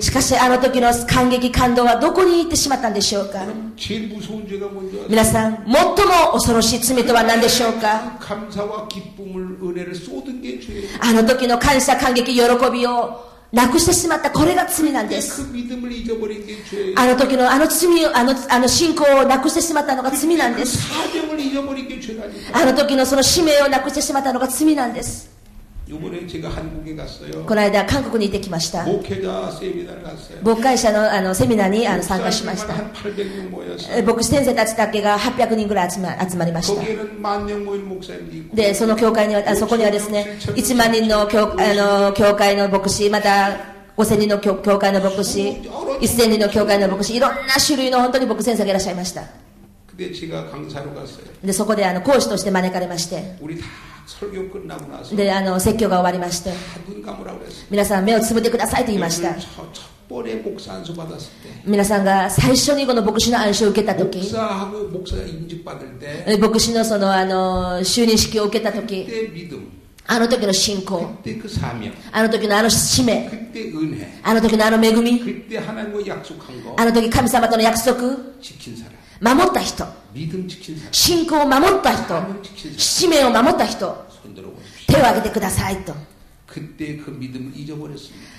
しかしあの時の感激感動はどこに行ってしまったんでしょうか？皆さん最も恐ろしい罪とは何でしょうか？あの時の感謝感激喜びをなくしてしまった。これが罪なんです。あの時のあの罪あのあの信仰をなくしてしまったのが罪なんです。あの時のその使命をなくしてしまったのが罪なんです。この間、韓国に行ってきました。牧会者のあのセミナーにあの参加しました。牧師先生たちだけが800人ぐらい集ま集まりました。で、その教会には、あそこにはですね、1万人の教あの教会の牧師、また、5000人の教会の牧師、1000人の教会の牧師、いろんな種類の本当に牧師先生がいらっしゃいました。で、そこであの講師として招かれまして。であの説教が終わりまして。皆さん目をつぶってくださいと言いました。皆さんが最初にこの牧師の暗示を受けた時。牧師のそのあの就任式を受けた時。あの時の信仰。あの時のあの使命。あの時のあの恵み。あの時神様との約束。守った人。信仰を守った人。使命を守った人。手を挙げてくださいと。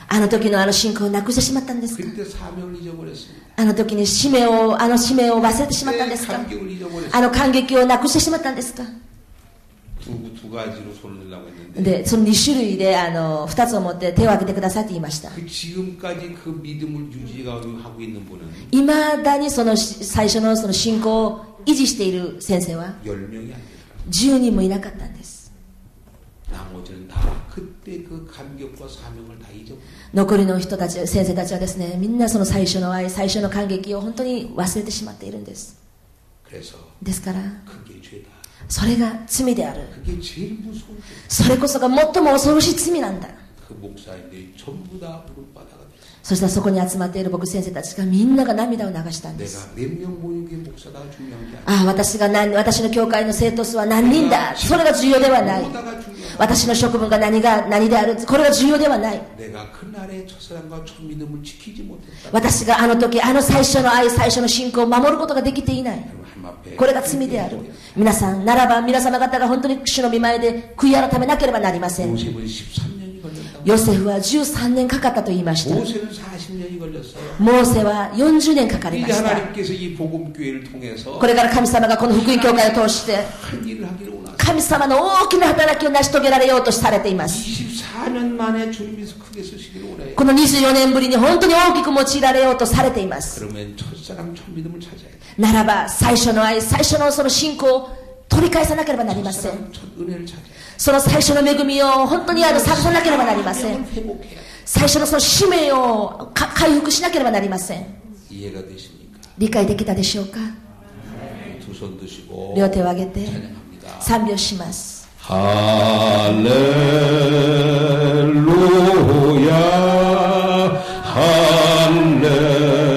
あの時のあの信仰をなくしてしまったんですか？あの時に使命を、あの使命を忘れてしまったんですか？あの感激をなくしてしまったんですか？で、その2種類であの2つを持って手を挙げてくださいと言いました。いまだにその最初のその信仰を維持している先生は10人もいなかったんです。残りの人たち、先生たちはですね、みんなその最初の愛、最初の感激を本当に忘れてしまっているんです。ですから、それが罪である。それこそが最も恐ろしい罪なんだ。そしたらそこに集まっている僕先生たちがみんなが涙を流したんです。ああ私が何私の教会の生徒数は何人だ。それが重要ではない。私の職務が何が何であるこれが重要ではない。私があの時あの最初の愛最初の信仰を守ることができていない。これが罪である。皆さんならば皆様方が本当に主の見前で悔い改めなければなりません。ヨセフは13年かかったと言いました。モーセは40年かかりました。これから神様がこの福音教会を通して、神様の大きな働きを成し遂げられようとされています。この24年ぶりに本当に大きく用いられようとされています。ならば、最初の愛、最初のその信仰を取り返さなければなりません。その最初の恵みを本当にあの探らなければなりません。最初のその使命をか回復しなければなりません。理解できたでしょうか？両手を上げて賛美をします。ハレルヤハレルヤ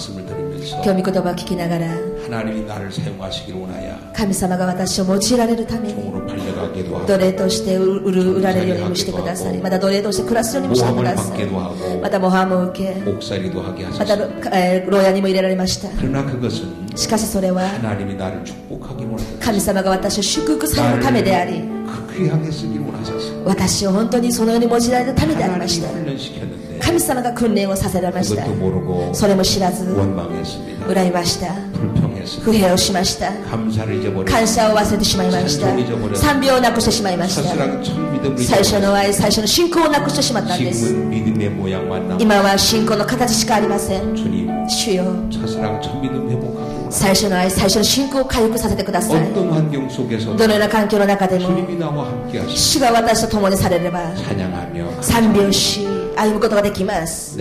말씀을 들으면서 今日御言葉を聞きながら 하나님이 나를 사용하시길 원하여 神様が私を用いられるために 종으로 팔려가기도 하고 奴隷として売る売られるようにもしてくださりまた奴隷として暮らすようにもしてく 모함을 ださい 받기도 하고 また模範も受け 목살이도 하게 また、 하셨습니다 えー牢屋にも入れられました 그러나 그것은 しかしそれは 하나님이 나를 축복하기 원하셨어요 神様が私を祝福されるためであり 그 귀하게 쓰길 원하셨어요 私を本当にそのように用いられるためでありまし 하나님이 た 훈련시켰는데 神様が訓練をさせられました 그것도 모르고 それも知らず 원망했습니다 恨みました 불평했습니다 잊어버렸습니다. 不平をしました 감사를 잊어버렸습니다. 感謝を忘れてしまいました賛美をなくしてしまいました 첫사랑 첫 믿음을 最初 잊어버렸습니다. の愛最初の信仰をなくしてしまったんです 지금은 믿음의 모양만 남. 今は信仰の形しかありません 주님, 主よ 첫사랑 첫 믿음 회복하고 最初の愛最初の信仰を回復させてください 어떤 환경 속에서 どのような環境の中でも 주님이 나와 함께 하시고 主が私と共にされれば 찬양하며 賛美をし 歩むことができます。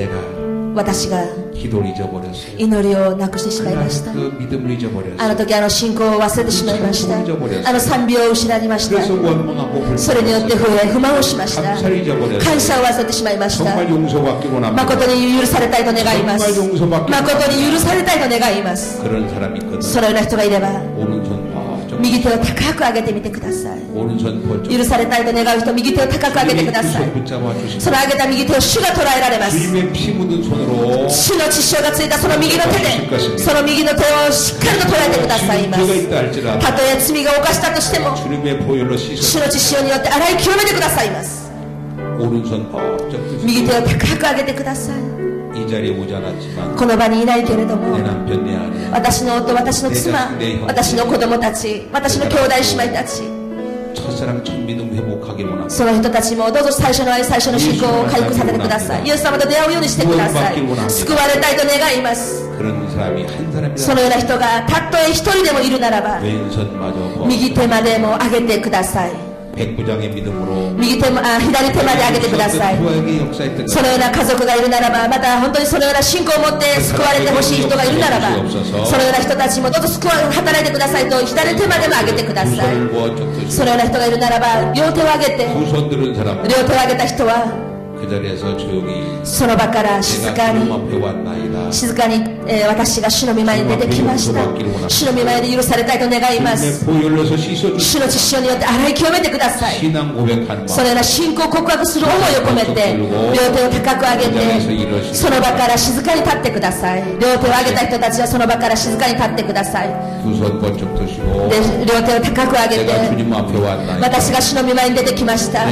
私が祈りをなくしてしまいました。あの時あの信仰を忘れてしまいました。あの賛美を失いました。それによって不満をしました。感謝を忘れてしまいました。誠に許されたいと願います。誠に許されたいと願います。そのような人がいれば右手を高く上げてみてください。許されたいと願う人右手を高く上げてください。その上げた右手を主が捉えられます。主の血潮がついたその右の手でその右の手をしっかりと捉えてくださいたとえ罪が犯したとしても主の血潮によって洗い清めてくださいます。右手を高く上げてください。この場にいないけれども私の夫私の妻私の子供たち私の兄弟姉妹たち。その人たちもどうぞ最初の愛最初の信仰を回復させてください。イエス様と出会うようにしてください。救われたいと願います。そのような人がたとえ一人でもいるならば右手までも上げてください。 백부장의 믿음으로 右手もあ左手まで上げてください 부하에게 역사했던 そのような家族がいるならばまた本当にそのような信仰を持って救われてほしい人がいるならばそのような人たちもどうぞ救わ働いてくださいと左手までも上げてください 손을 모아 쫓듯이 そのような人がいるならば両手を上げて 두손 들은 사람 両手を上げた人は 그 자리에서 조용히 その場から静かに静かに、えー、私が主の御前に出てきました。主の御前で許されたいと願います。主の実証によって洗い清めてください。そのような信仰告白する思いを込めて両手を高く上げてその場から静かに立ってください。両手を上げた人たちはその場から静かに立ってください。両手を高く上げて私が主の御前に出てきました。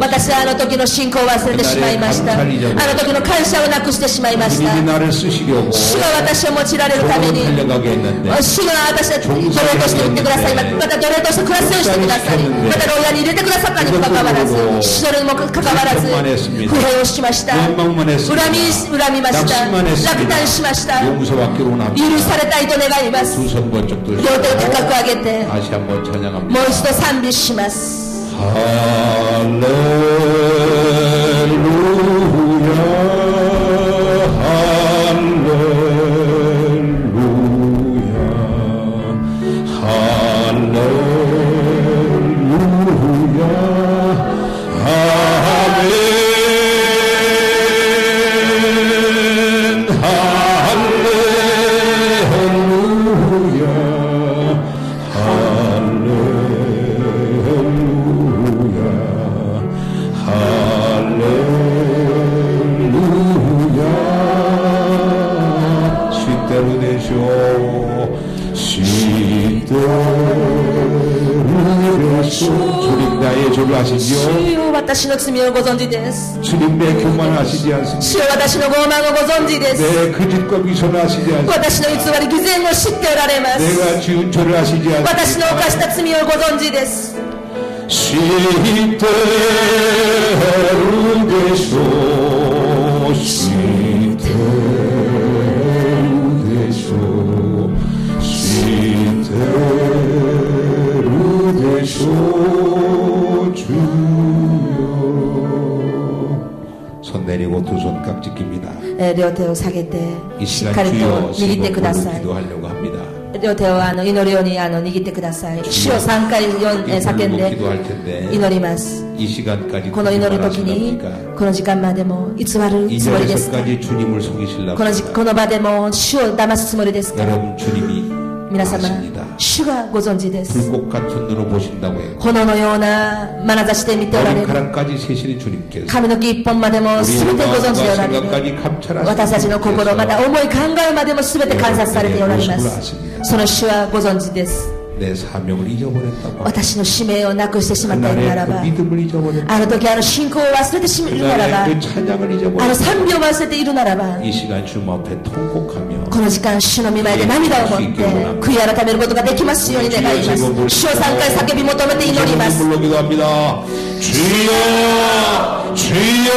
私はあのの時の信仰を忘れてしまいました。あの時の感謝をなくしてしまいました。主が私を用いられるために。主が私を奴隷として言ってください。また奴隷として暮らすようにしてくださいまた牢屋に入れてくださったにもかかわらず。主にもかかわらず不平をしました。恨み恨みました。落胆しました。許されたいと願います。両手を高く上げて。もう一度賛美します。Hallelujah. 私の罪をご存知です主私の傲慢をご存知です私の偽り偽善を知っておられます私の犯した罪をご存知です知ってるでしょう知ってるでしょう知ってるでしょう 손 내리고 두 손 깍지 낍니다 えー両手を下げて 이 しっ 시간 かりと 주여 握ってくださ 세번으로 い 기도하려고 합니다 両手をあの祈るようにあの握ってください主を3回読んえー叫ん 부르고 で 기도할 텐데 祈ります 이 시간까지 この祈る時 하신답니까? にこの時間までも偽る 이 つもりですか 자리에서까지 주님을 속이실랍니까? このじこの場でも主を騙すつもりですか 여러분 주님이 皆様主がご存知です。炎のような眼差しで見ておられる。髪の毛一本までも全てご存知でおられる。私たちの心また思い考えまでも全て観察されておられます。その主はご存知です。私の使命をなくしてしまったならばあの時あの信仰を忘れてしまうならばあの賛美を忘れているならばこの時間主の御前で涙を持って悔い改めることができますように願います主を3回叫び求めて祈ります主よ主よ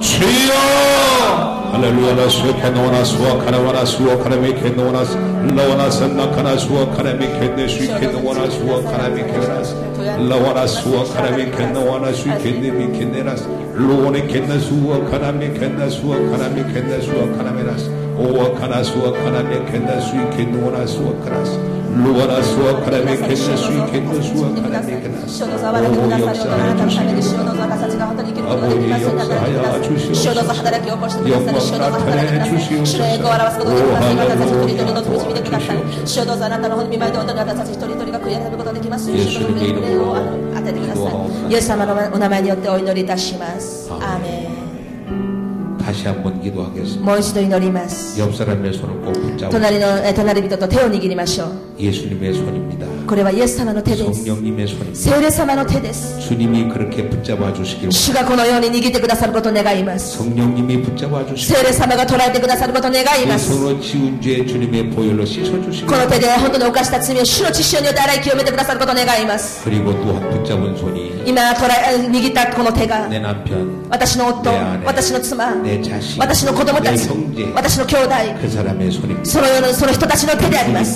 主よ Hallelujah. That's what can on us walk and on us walk and make it on us. Low on us and knock on us walk and make it this week and on us walk and make it us. Low on us walk and make it on us week and make it us. Low on it can us walk and make it us walk and make it us walk and make us. Oh, can us walk and make it us week and on us. 수wak하나미 캔나 수wak하나미 캔나 수wak하나미라스 오와카나 수wak하나미 캔나 수이캔노와나 수wak하나스 루와나 수wak하나미 캔나 수이캔노 수wak하나미 캔나스 主の触られてくださるようなあなたのために主の私たちが本当に生きることができますように働きください主の働きを起こしてくださる主の働きください主の栄光を表すことができますように私たち一人一人の導いてください主どうぞあなたの見舞いで本当に私たち一人一人が悔い改めることができますように主の恵みを与えてくださいイエス様のお名前によってお祈りいたしますアーメ 다시 한번 기도하겠습니다 ンもう一度祈ります 옆 사람의 손을 꼭 붙잡고 隣のえ隣人と手を握りましょう 예수님의 손입니다. 성령님의 손입니다. 주님이 그렇게 붙잡아 주시기를 성령님이 붙잡아 주시기를 내 그 손으로 지은 죄 주님의 보혈로 씻어주시고 그리고 또한 붙잡은 손이 내 남편 내 아내 내 자식 내 형제 그 사람의 손입니다.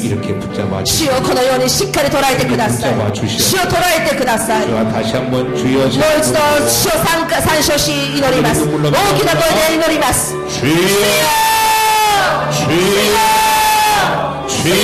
이렇게 붙잡아 主をこのようにしっかり捉えてください主を捉えてくださいもう一度主を参加参照し祈ります大きな声で祈ります主よ主よ主よ主よ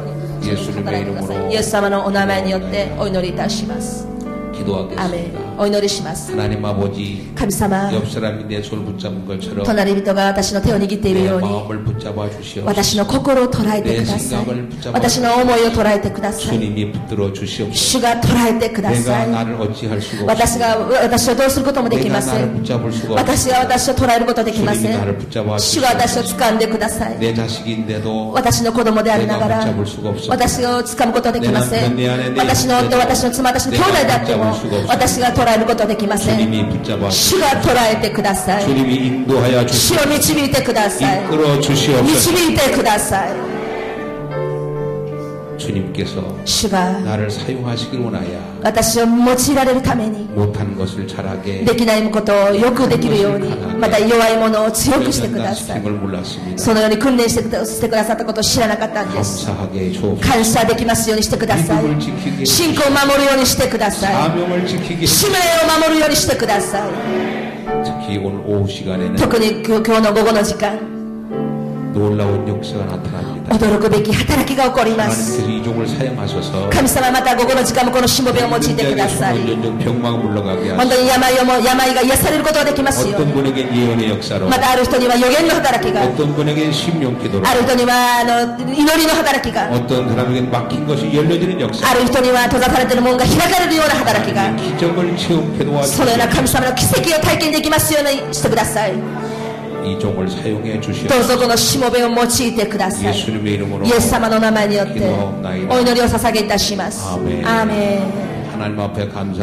うに主に働いてくださいイエス様のお名前によってお祈りいたします。 기도하겠습니다 お祈りします 하나님 아버지 神様 옆 사람이 내 손을 붙잡은 것처럼 隣人が私の手を握っている 내 ように 마음을 붙잡아 주시옵소서 私の心を捉えてください私の思いを捉えてください 주님이 붙들어 주시옵소서 主が捉えてくだ 내가 さい 나를 어찌할 수가 없어 私が私をどうすることもでき 내가 ませ 나를 ん 붙잡을 수가 없어 私が私を捉えることできませ 주님이 ん 나를 붙잡아 主が私を 주시옵소서 掴んでください 내 자식인데도 私の子供でありながら 내가 붙잡을 수가 없어 私を掴むことはできません 내 남편, 내 아내, 내 私の夫 형제 私の妻私の兄弟であっても 私が捉えることできません。主が捉えてください。主を導いてください。導いてください。 주님께서 主が 나를 사용하시길 원하여 私を用いられるために 못한 것을 잘하게 できないことをよくできるようにまた弱いものを強くしてください 시킴을 몰랐습니다 そのように訓練してくだしてくださったことを知らなかったんです 감사하게 주옵소서 感謝できますようにしてください 믿음을 지키게 信仰を守るようにしてください 사명을 지키게 使命を守るようにしてください 특히 오늘 오후 시간에는 特に今日今日の午後の時間 놀라운 역사가 나타납니다 驚くべき働きが起こります 하나님께서 이 종을 사용하셔서 神様また午後の時間もこのしもべを用いてください 연령 병마가 물러가게 本 하시고 当に病をも病が癒されることができますよう 어떤 に 분에겐 예언의 역사로 またある人には予言の働きが 어떤 분에겐 심령 기도로 ある人にはあの祈りの働きが 어떤 사람에겐 막힌 것이 열려지는 역사 ある人には閉ざされている門が開かれるような働きが 기적을 체험케 そのような 도와주시고 神様の奇跡を体験できますようにしてください 이 종을 사용해 どうぞこのしもべを用いてくださいイエス様の名前によってお祈りを捧げいたします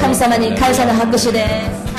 神様に感謝の拍手です